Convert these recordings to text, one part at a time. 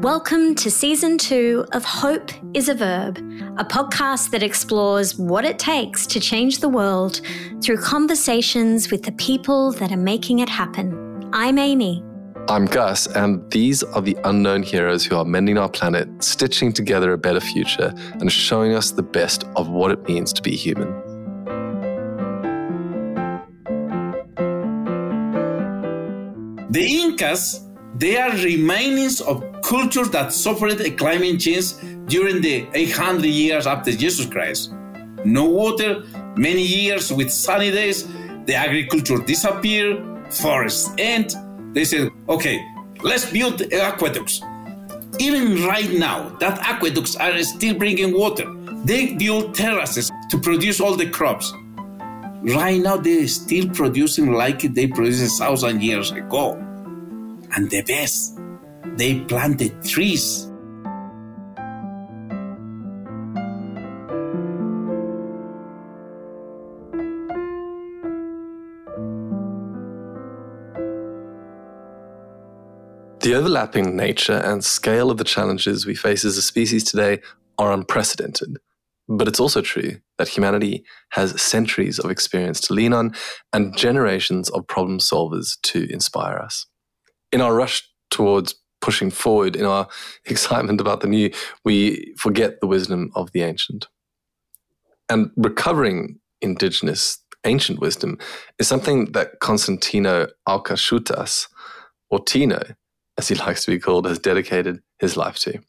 Welcome to season two of Hope is a Verb, a podcast that explores what it takes to change the world through conversations with the people that are making it happen. I'm Amy. I'm Gus, and these are the unknown heroes who are mending our planet, stitching together a better future, and showing us the best of what it means to be human. The Incas, they are remains of culture that suffered a climate change during the 800 years after Jesus Christ. No water, many years with sunny days, the agriculture disappeared, forests end. They said, okay, let's build aqueducts. Even right now, that aqueducts are still bringing water. They build terraces to produce all the crops. Right now, they're still producing like they produced a thousand years ago. And the best, they planted trees. The overlapping nature and scale of the challenges we face as a species today are unprecedented. But it's also true that humanity has centuries of experience to lean on and generations of problem solvers to inspire us. In our rush towards pushing forward, in our excitement about the new, we forget the wisdom of the ancient. And recovering indigenous ancient wisdom is something that Constantino Aucca Chutas, or Tino, as he likes to be called, has dedicated his life to.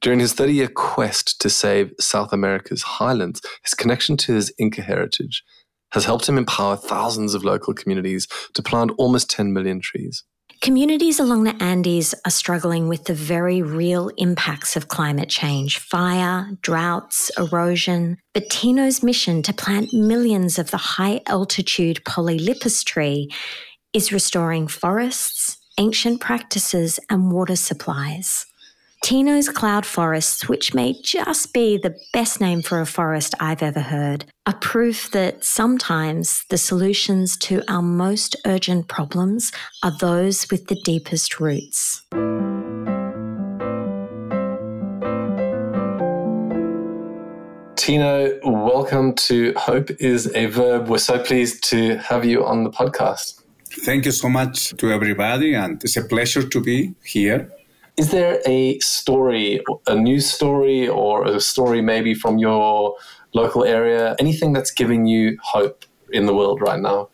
During his 30 year quest to save South America's highlands, his connection to his Inca heritage has helped him empower thousands of local communities to plant almost 10 million trees. Communities along the Andes are struggling with the very real impacts of climate change fire, droughts, erosion. But Tino's mission to plant millions of the high altitude Polylepis tree is restoring forests, ancient practices, and water supplies. Tino's cloud forests, which may just be the best name for a forest I've ever heard, are proof that sometimes the solutions to our most urgent problems are those with the deepest roots. Tino, welcome to Hope is a Verb. We're so pleased to have you on the podcast. Thank you so much to everybody, and it's a pleasure to be here. Is there a story, a news story, or a story maybe from your local area, anything that's giving you hope in the world right now?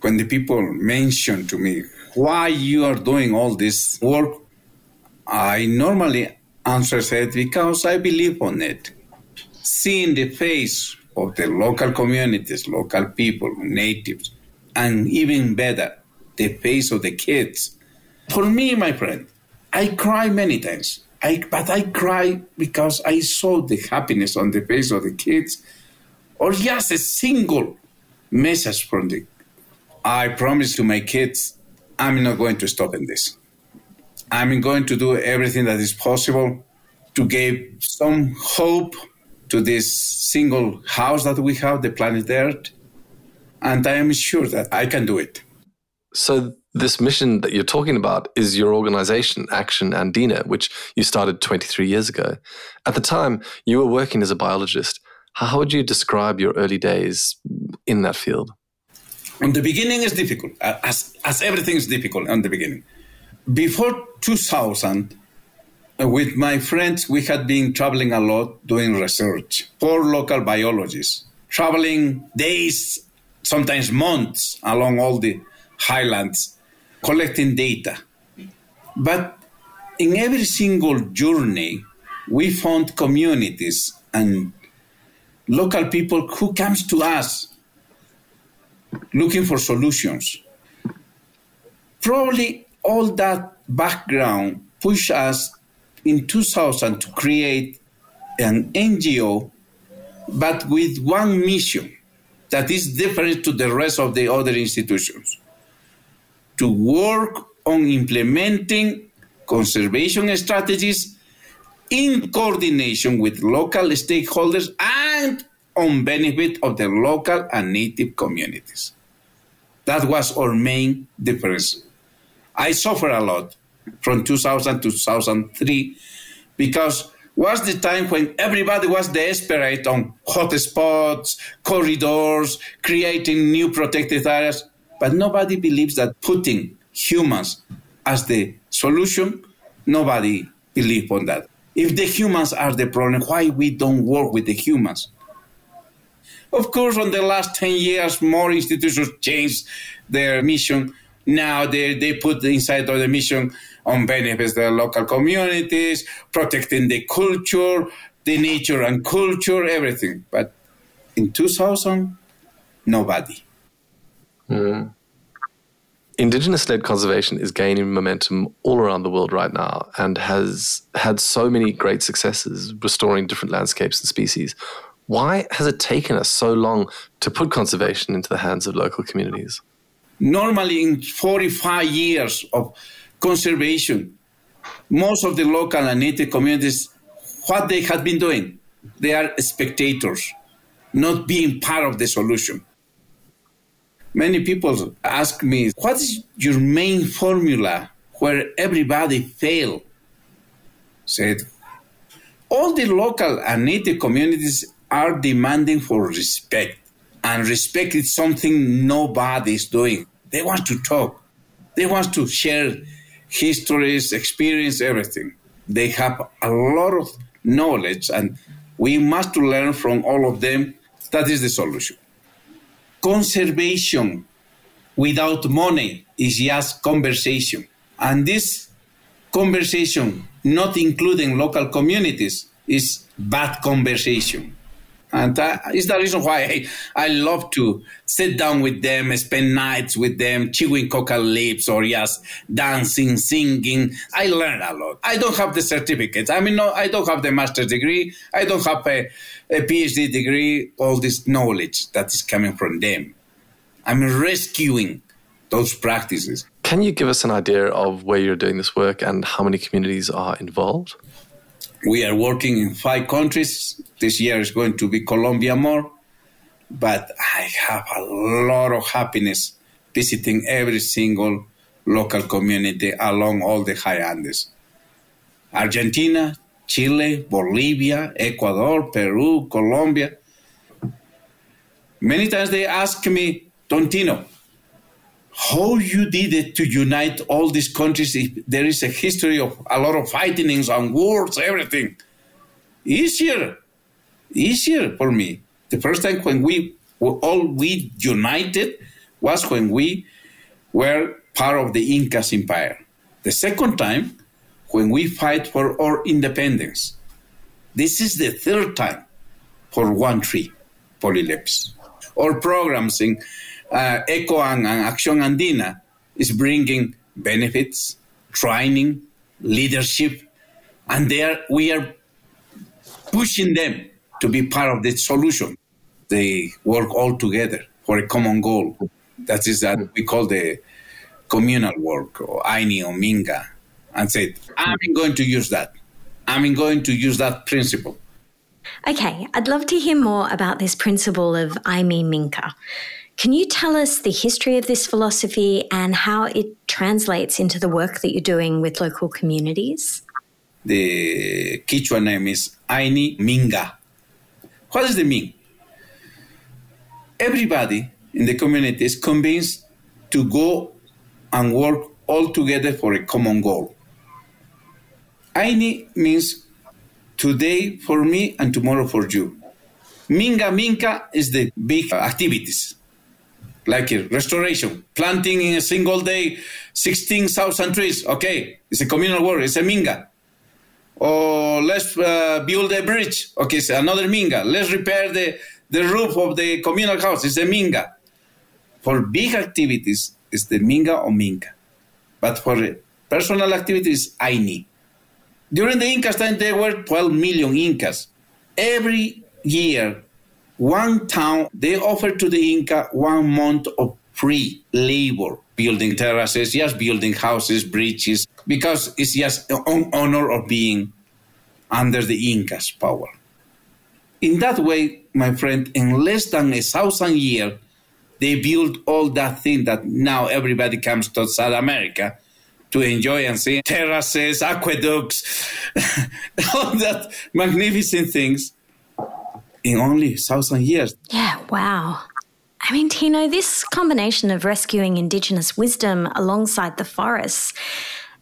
When the people mention to me why you are doing all this work, I normally answer said because I believe on it. Seeing the face of the local communities, local people, natives, and even better, the face of the kids. For me, my friend, I cry many times. I, but I cry because I saw the happiness on the face of the kids, or just a single message from the. I promise to my kids, I'm not going to stop in this. I'm going to do everything that is possible to give some hope to this single house that we have, the planet Earth. And I am sure that I can do it. So, this mission that you're talking about is your organization, Acción Andina, which you started 23 years ago. At the time, you were working as a biologist. How would you describe your early days in that field? In the beginning, is difficult, as, as everything is difficult in the beginning. Before 2000, uh, with my friends, we had been traveling a lot doing research for local biologists, traveling days, sometimes months along all the highlands, collecting data. But in every single journey, we found communities and local people who comes to us looking for solutions. Probably all that background pushed us in 2000 to create an NGO, but with one mission that is different to the rest of the other institutions to work on implementing conservation strategies in coordination with local stakeholders and on benefit of the local and native communities. That was our main difference. I suffer a lot from 2000 to 2003 because was the time when everybody was desperate on hotspots, corridors, creating new protected areas. But nobody believes that putting humans as the solution, nobody believes on that. If the humans are the problem, why we don't work with the humans? Of course, on the last 10 years, more institutions changed their mission. Now they, they put inside of the mission on benefits the local communities, protecting the culture, the nature and culture, everything. But in 2000, nobody. Mm. Indigenous led conservation is gaining momentum all around the world right now and has had so many great successes restoring different landscapes and species. Why has it taken us so long to put conservation into the hands of local communities? Normally, in 45 years of conservation, most of the local and native communities, what they have been doing, they are spectators, not being part of the solution. Many people ask me, what is your main formula where everybody fail? Said, all the local and native communities are demanding for respect. And respect is something nobody is doing. They want to talk. They want to share histories, experience, everything. They have a lot of knowledge and we must learn from all of them. That is the solution. Conservation without money is just conversation. And this conversation, not including local communities, is bad conversation. And that is the reason why I, I love to sit down with them, spend nights with them, chewing coca lips or just dancing, singing. I learn a lot. I don't have the certificates. I mean, no, I don't have the master's degree. I don't have a, a PhD degree. All this knowledge that is coming from them. I'm rescuing those practices. Can you give us an idea of where you're doing this work and how many communities are involved? We are working in five countries. This year is going to be Colombia more. But I have a lot of happiness visiting every single local community along all the high Andes. Argentina, Chile, Bolivia, Ecuador, Peru, Colombia. Many times they ask me, Tontino, how you did it to unite all these countries there is a history of a lot of fightings and wars, everything. Easier, easier for me. The first time when we were all we united was when we were part of the Incas empire. The second time when we fight for our independence. This is the third time for one tree, Polylepis. Our programs in uh, ECOAN and Acción Andina is bringing benefits, training, leadership, and there we are pushing them to be part of the solution. They work all together for a common goal. That is that we call the communal work or Aini or Minga, and said, I'm going to use that. I'm going to use that principle. Okay, I'd love to hear more about this principle of Aini Minka. Can you tell us the history of this philosophy and how it translates into the work that you're doing with local communities? The Quechua name is Aini Minga. What does it mean? Everybody in the community is convinced to go and work all together for a common goal. Aini means today for me and tomorrow for you. Minga Minka is the big activities like restoration, planting in a single day 16,000 trees. Okay, it's a communal work, it's a minga. Or let's uh, build a bridge. Okay, it's another minga. Let's repair the, the roof of the communal house. It's a minga. For big activities, it's the minga or minga. But for personal activities, Aini. During the Incas time, there were 12 million Incas. Every year, one town, they offered to the Inca one month of free labor, building terraces, just building houses, bridges, because it's just an honor of being under the Inca's power. In that way, my friend, in less than a thousand years, they built all that thing that now everybody comes to South America to enjoy and see. Terraces, aqueducts, all that magnificent things in only thousand years. Yeah, wow. I mean, Tino, this combination of rescuing indigenous wisdom alongside the forests,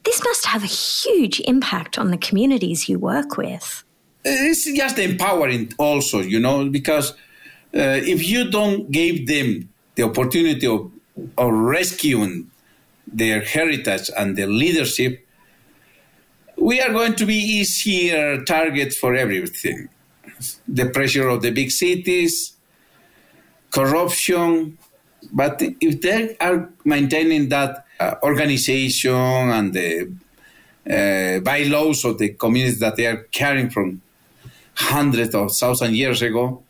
this must have a huge impact on the communities you work with. It's just empowering, also, you know, because uh, if you don't give them the opportunity of, of rescuing their heritage and their leadership, we are going to be easier targets for everything. The pressure of the big cities, corruption. But if they are maintaining that uh, organization and the uh, bylaws of the communities that they are carrying from hundreds of thousand years ago,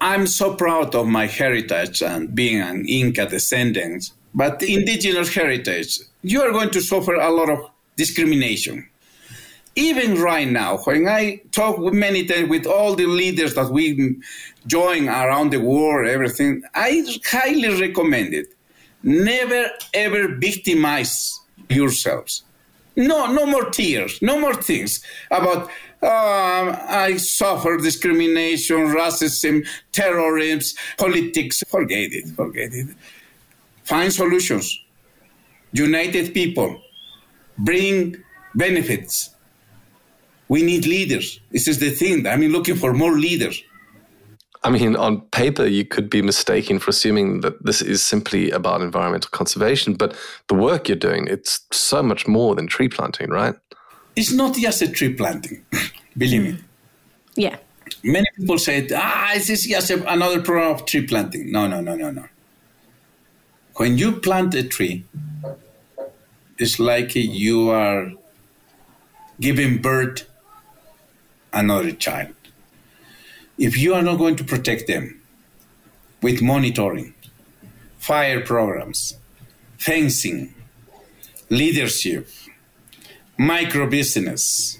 I'm so proud of my heritage and being an Inca descendant. But indigenous heritage, you are going to suffer a lot of discrimination even right now, when I talk with many times with all the leaders that we join around the world, everything, I highly recommend it. Never ever victimize yourselves. No, no more tears, no more things about um, I suffer discrimination, racism, terrorism, politics. Forget it, forget it. Find solutions. United people bring benefits we need leaders. This is the thing. I mean, looking for more leaders. I mean, on paper, you could be mistaken for assuming that this is simply about environmental conservation, but the work you're doing, it's so much more than tree planting, right? It's not just a tree planting, believe me. Yeah. Many people say, ah, this is just another program of tree planting. No, no, no, no, no. When you plant a tree, it's like you are giving birth another child. If you are not going to protect them with monitoring, fire programs, fencing, leadership, micro business,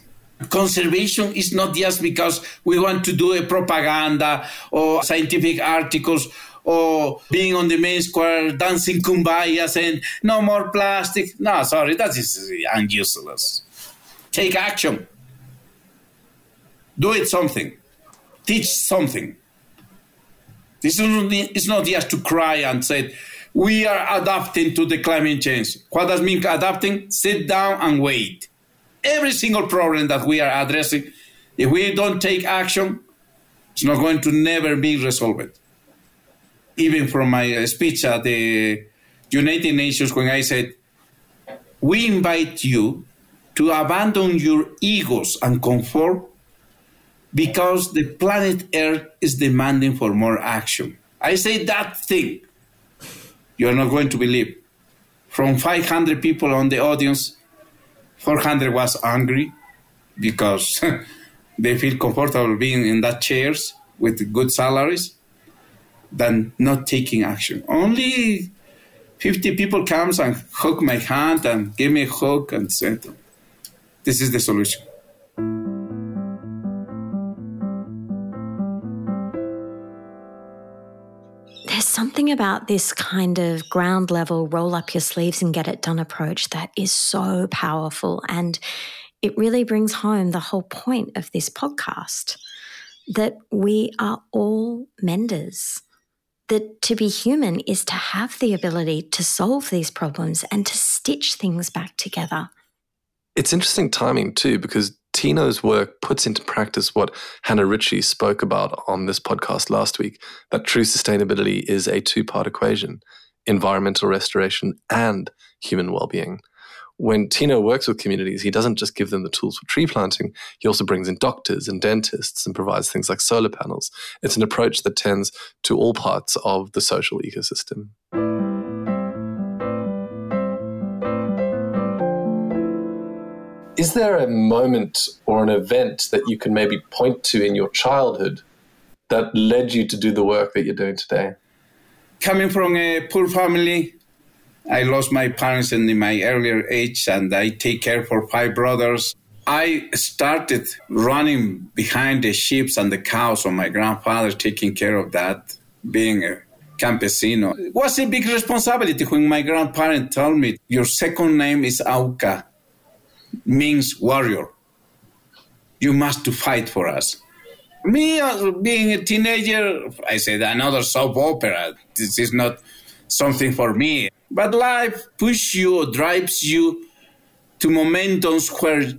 conservation is not just because we want to do a propaganda or scientific articles or being on the main square dancing kumbaya saying no more plastic. No, sorry, that is useless. Take action do it something, teach something. This is not just to cry and say, we are adapting to the climate change. What does mean adapting? Sit down and wait. Every single problem that we are addressing, if we don't take action, it's not going to never be resolved. Even from my speech at the United Nations, when I said, we invite you to abandon your egos and comfort because the planet Earth is demanding for more action. I say that thing. You're not going to believe. From 500 people on the audience, 400 was angry because they feel comfortable being in that chairs with good salaries than not taking action. Only 50 people comes and hug my hand and give me a hug and say, this is the solution. Something about this kind of ground level, roll up your sleeves and get it done approach that is so powerful. And it really brings home the whole point of this podcast that we are all menders. That to be human is to have the ability to solve these problems and to stitch things back together. It's interesting timing too, because Tino's work puts into practice what Hannah Ritchie spoke about on this podcast last week that true sustainability is a two part equation environmental restoration and human well being. When Tino works with communities, he doesn't just give them the tools for tree planting, he also brings in doctors and dentists and provides things like solar panels. It's an approach that tends to all parts of the social ecosystem. Is there a moment or an event that you can maybe point to in your childhood that led you to do the work that you're doing today? Coming from a poor family, I lost my parents in my earlier age and I take care for five brothers. I started running behind the sheep and the cows of my grandfather, taking care of that, being a campesino. It was a big responsibility when my grandparents told me, Your second name is Aucca, means warrior. You must to fight for us. Me, being a teenager, I said, Another soap opera. This is not something for me. But life pushes you or drives you to momentums where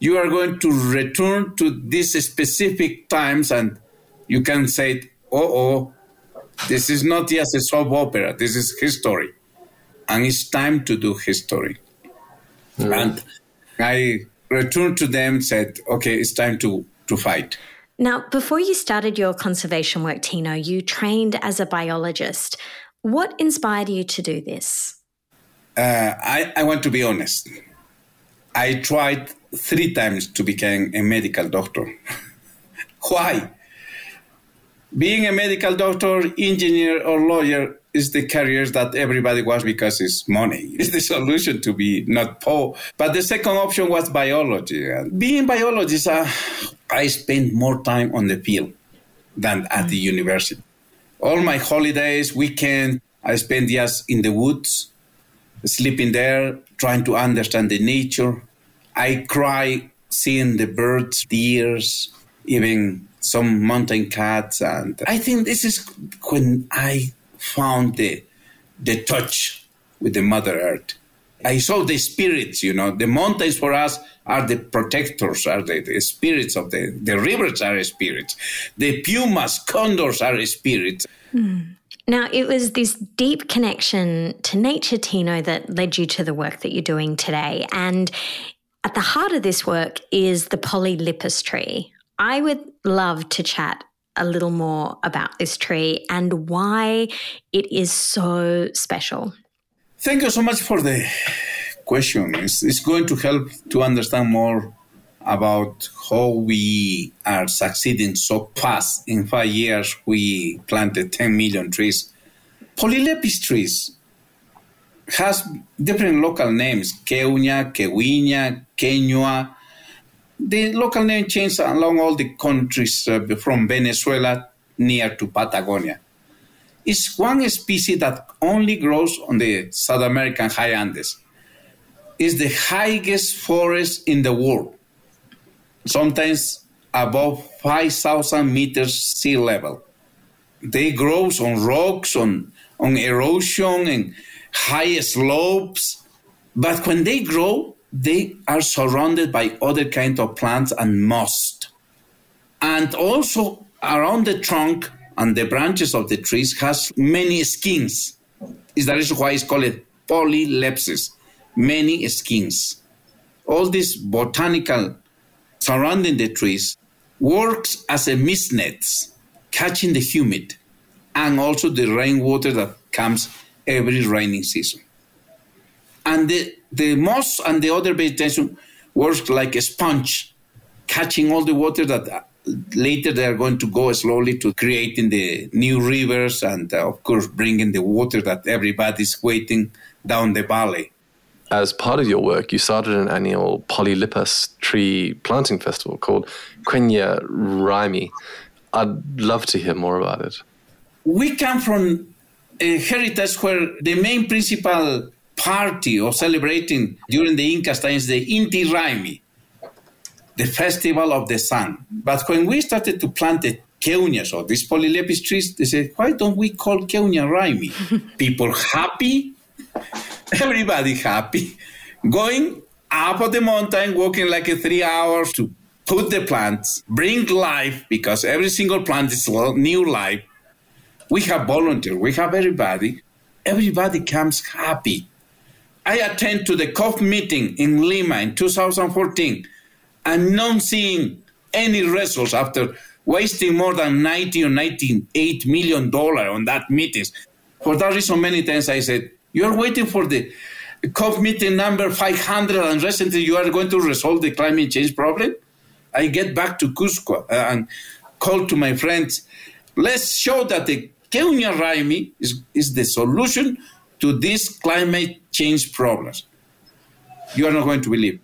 you are going to return to these specific times and you can say, oh, oh, this is not just a soap opera, this is history. And it's time to do history. Mm. And I returned to them and said, okay, it's time to, to fight. Now, before you started your conservation work, Tino, you trained as a biologist. What inspired you to do this? Uh, I, I want to be honest. I tried three times to become a medical doctor. Why? Being a medical doctor, engineer, or lawyer is the careers that everybody wants because it's money. It's the solution to be not poor. But the second option was biology. And being biologist, uh, I spent more time on the field than at the university. All my holidays, weekend, I spent just in the woods, sleeping there, trying to understand the nature. I cry seeing the birds, deers, even some mountain cats. And I think this is when I found the, the touch with the Mother Earth. I saw the spirits, you know, the mountains for us are the protectors, are the, the spirits of the, the rivers are spirits. The pumas, condors are spirits. Mm. Now, it was this deep connection to nature, Tino, that led you to the work that you're doing today. And at the heart of this work is the Polylepis tree. I would love to chat a little more about this tree and why it is so special. Thank you so much for the question. It's, it's going to help to understand more about how we are succeeding so fast. In five years, we planted 10 million trees. Polylepis trees has different local names, Keunia, Kewina, Kenua. The local name changes along all the countries uh, from Venezuela near to Patagonia. It's one species that only grows on the South American high Andes. It's the highest forest in the world sometimes above 5,000 meters sea level. They grow on rocks, on, on erosion, and high slopes. But when they grow, they are surrounded by other kind of plants and moss. And also around the trunk and the branches of the trees has many skins. Is the reason why it's called polylepis, many skins. All these botanical surrounding the trees works as a mist nets, catching the humid and also the rainwater that comes every rainy season. And the, the moss and the other vegetation works like a sponge, catching all the water that later they are going to go slowly to creating the new rivers and, uh, of course, bringing the water that everybody's waiting down the valley as part of your work, you started an annual Polylepis tree planting festival called Queuña Raymi. I'd love to hear more about it. We come from a heritage where the main principal party or celebrating during the Inca times the Inti Raymi, the festival of the sun. But when we started to plant the Keunias or these polylepis trees, they said, why don't we call Queuña Raymi? People happy, everybody happy. Going up of the mountain, walking like a three hours to put the plants, bring life, because every single plant is new life. We have volunteers, we have everybody. Everybody comes happy. I attend to the COP meeting in Lima in 2014 and not seeing any results after wasting more than 90 or 98 million dollars on that meetings. For that reason, many times I said, you're waiting for the COP meeting number 500 and recently you are going to resolve the climate change problem? I get back to Cusco uh, and call to my friends, let's show that the Queuña Raymi is, is the solution to these climate change problems. You are not going to believe.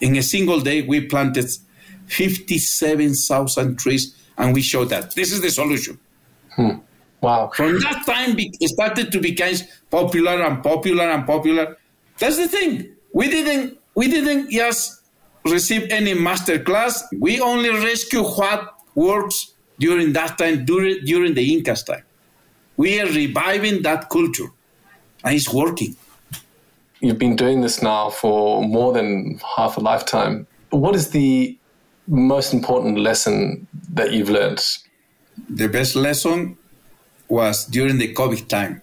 In a single day, we planted 57,000 trees and we showed that this is the solution. Hmm. Wow. From that time, it started to become popular and popular and popular. That's the thing. We didn't we didn't just receive any master class. We only rescue what works during that time, during, during the Incas time. We are reviving that culture, and it's working. You've been doing this now for more than half a lifetime. What is the most important lesson that you've learned? The best lesson was during the COVID time.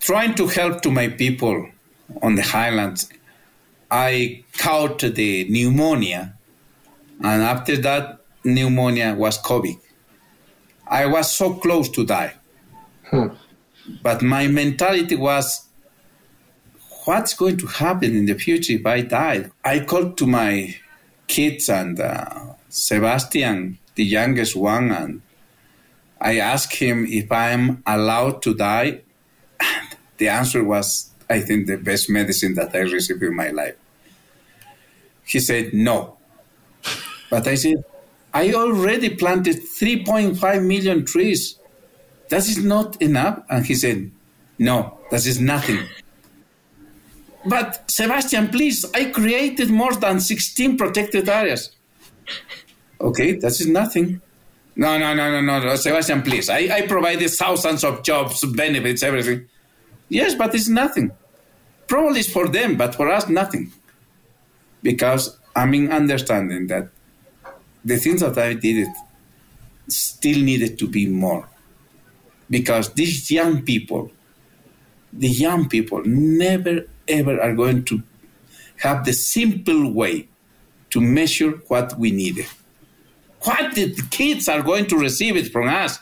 Trying to help to my people on the highlands, I caught the pneumonia, and after that pneumonia was COVID. I was so close to die. Hmm. But my mentality was, what's going to happen in the future if I die? I called to my kids and uh, Sebastian, the youngest one, and I asked him if I'm allowed to die. And the answer was, I think, the best medicine that I received in my life. He said, no. But I said, I already planted 3.5 million trees. That is not enough. And he said, no, that is nothing. But Sebastian, please, I created more than 16 protected areas. Okay, that is nothing. No, no, no, no, no, Sebastian, please. I, I provided thousands of jobs, benefits, everything. Yes, but it's nothing. Probably it's for them, but for us, nothing. Because I'm in understanding that the things that I did still needed to be more. Because these young people, the young people never ever are going to have the simple way to measure what we needed. What the kids are going to receive it from us.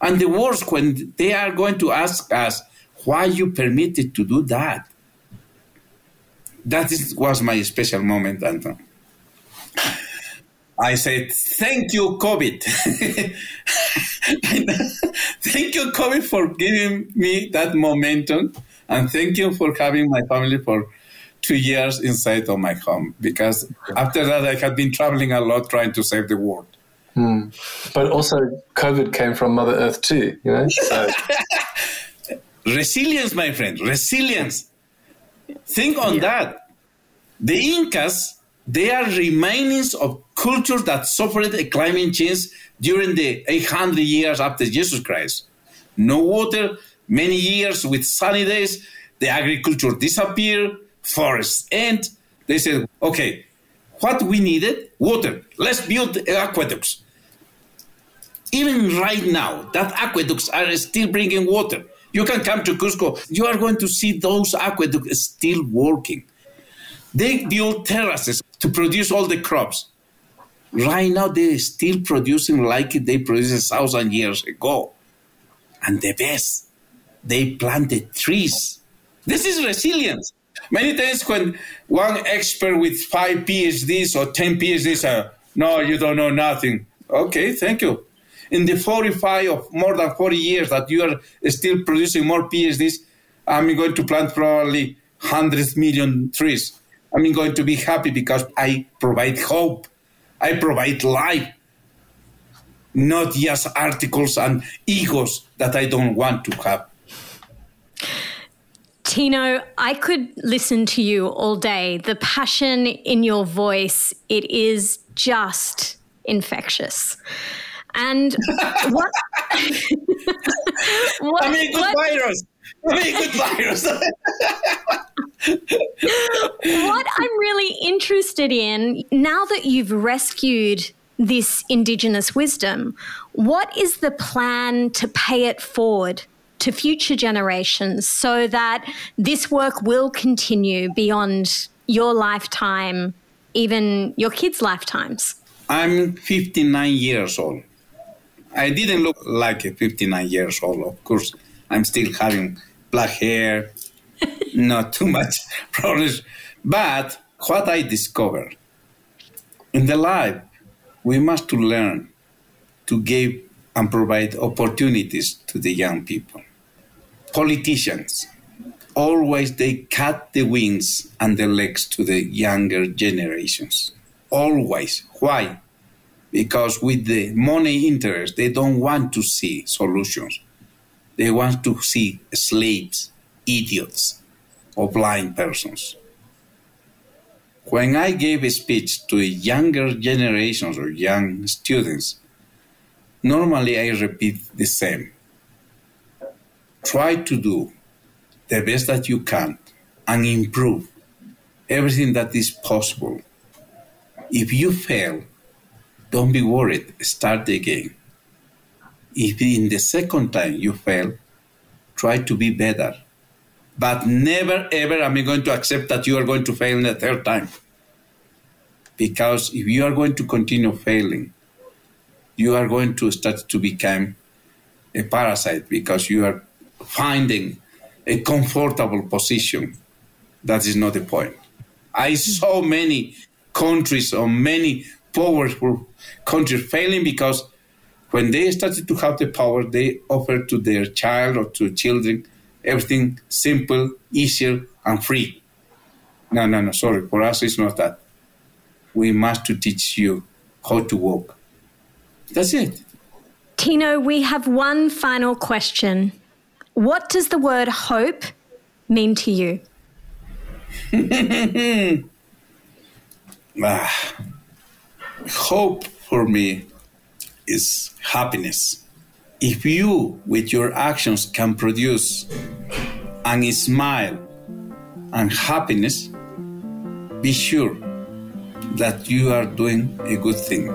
And the worst when they are going to ask us why you permitted to do that. That is, was my special moment, Angus. I said, thank you, COVID. thank you, COVID, for giving me that momentum. And thank you for having my family for two years inside of my home. Because after that, I had been traveling a lot trying to save the world. Hmm. But also, COVID came from Mother Earth too, you know? So. resilience, my friend, resilience. Think on yeah. that. The Incas, they are remainings of cultures that suffered a climate change during the 800 years after Jesus Christ. No water, many years with sunny days, the agriculture disappeared, forests end. They said, okay, what we needed? Water. Let's build aqueducts. Even right now, that aqueducts are still bringing water. You can come to Cusco, you are going to see those aqueducts still working. They build terraces to produce all the crops. Right now, they're still producing like they produced a thousand years ago. And the best, they planted trees. This is resilience. Many times, when one expert with five PhDs or 10 PhDs are, no, you don't know nothing. Okay, thank you. In the 45 of more than 40 years that you are still producing more PhDs, I'm going to plant probably 100 million trees. I'm going to be happy because I provide hope I provide life, not just articles and egos that I don't want to have. Tino, I could listen to you all day. The passion in your voice, it is just infectious. And what, what I mean, good what, virus. I mean, good virus. what I'm really interested in, now that you've rescued this Indigenous wisdom, what is the plan to pay it forward to future generations so that this work will continue beyond your lifetime, even your kids' lifetimes? I'm 59 years old. I didn't look like a 59 years old, of course. I'm still having black hair, not too much problems. But what I discovered in the life, we must to learn to give and provide opportunities to the young people. Politicians always they cut the wings and the legs to the younger generations. Always. Why? because with the money interest, they don't want to see solutions. They want to see slaves, idiots, or blind persons. When I gave a speech to younger generations or young students, normally I repeat the same. Try to do the best that you can and improve everything that is possible. If you fail, don't be worried, start again. If in the second time you fail, try to be better. But never ever am I going to accept that you are going to fail in the third time. Because if you are going to continue failing, you are going to start to become a parasite because you are finding a comfortable position. That is not the point. I saw many countries or many powerful countries failing because when they started to have the power, they offered to their child or to children everything simple, easier, and free. No, no, no, sorry. For us, it's not that. We must to teach you how to walk. That's it. Tino, we have one final question. What does the word hope mean to you? ah, hope for me is happiness. If you, with your actions, can produce a smile and happiness, be sure that you are doing a good thing.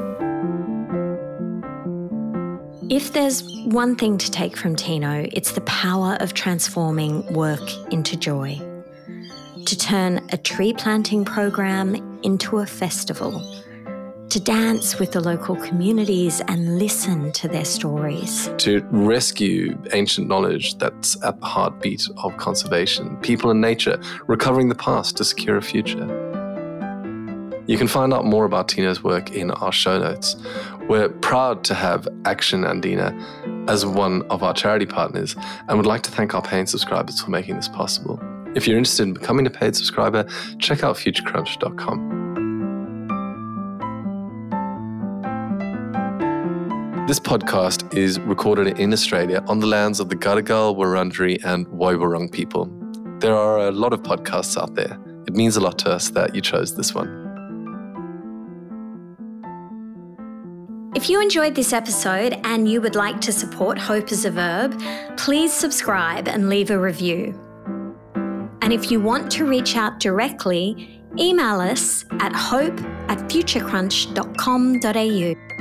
If there's one thing to take from Tino, it's the power of transforming work into joy. To turn a tree planting program into a festival. To dance with the local communities and listen to their stories. To rescue ancient knowledge that's at the heartbeat of conservation, people and nature, recovering the past to secure a future. You can find out more about Tino's work in our show notes. We're proud to have Acción Andina as one of our charity partners and would like to thank our paying subscribers for making this possible. If you're interested in becoming a paid subscriber, check out futurecrunch.com. This podcast is recorded in Australia on the lands of the Gadigal, Wurundjeri, and Woiwurrung people. There are a lot of podcasts out there. It means a lot to us that you chose this one. If you enjoyed this episode and you would like to support Hope is a Verb, please subscribe and leave a review. And if you want to reach out directly, email us at hope at futurecrunch.com.au.